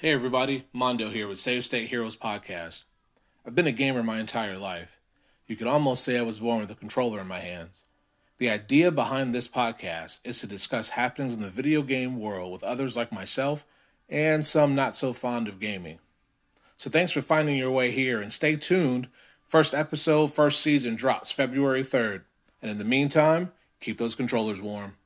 Hey everybody, Mondo here with Save State Heroes Podcast. I've been a gamer my entire life. You could almost say I was born with a controller in my hands. The idea behind this podcast is to discuss happenings in the video game world with others like myself and some not so fond of gaming. So thanks for finding your way here and stay tuned. First episode, first season drops February 3rd. And in the meantime, keep those controllers warm.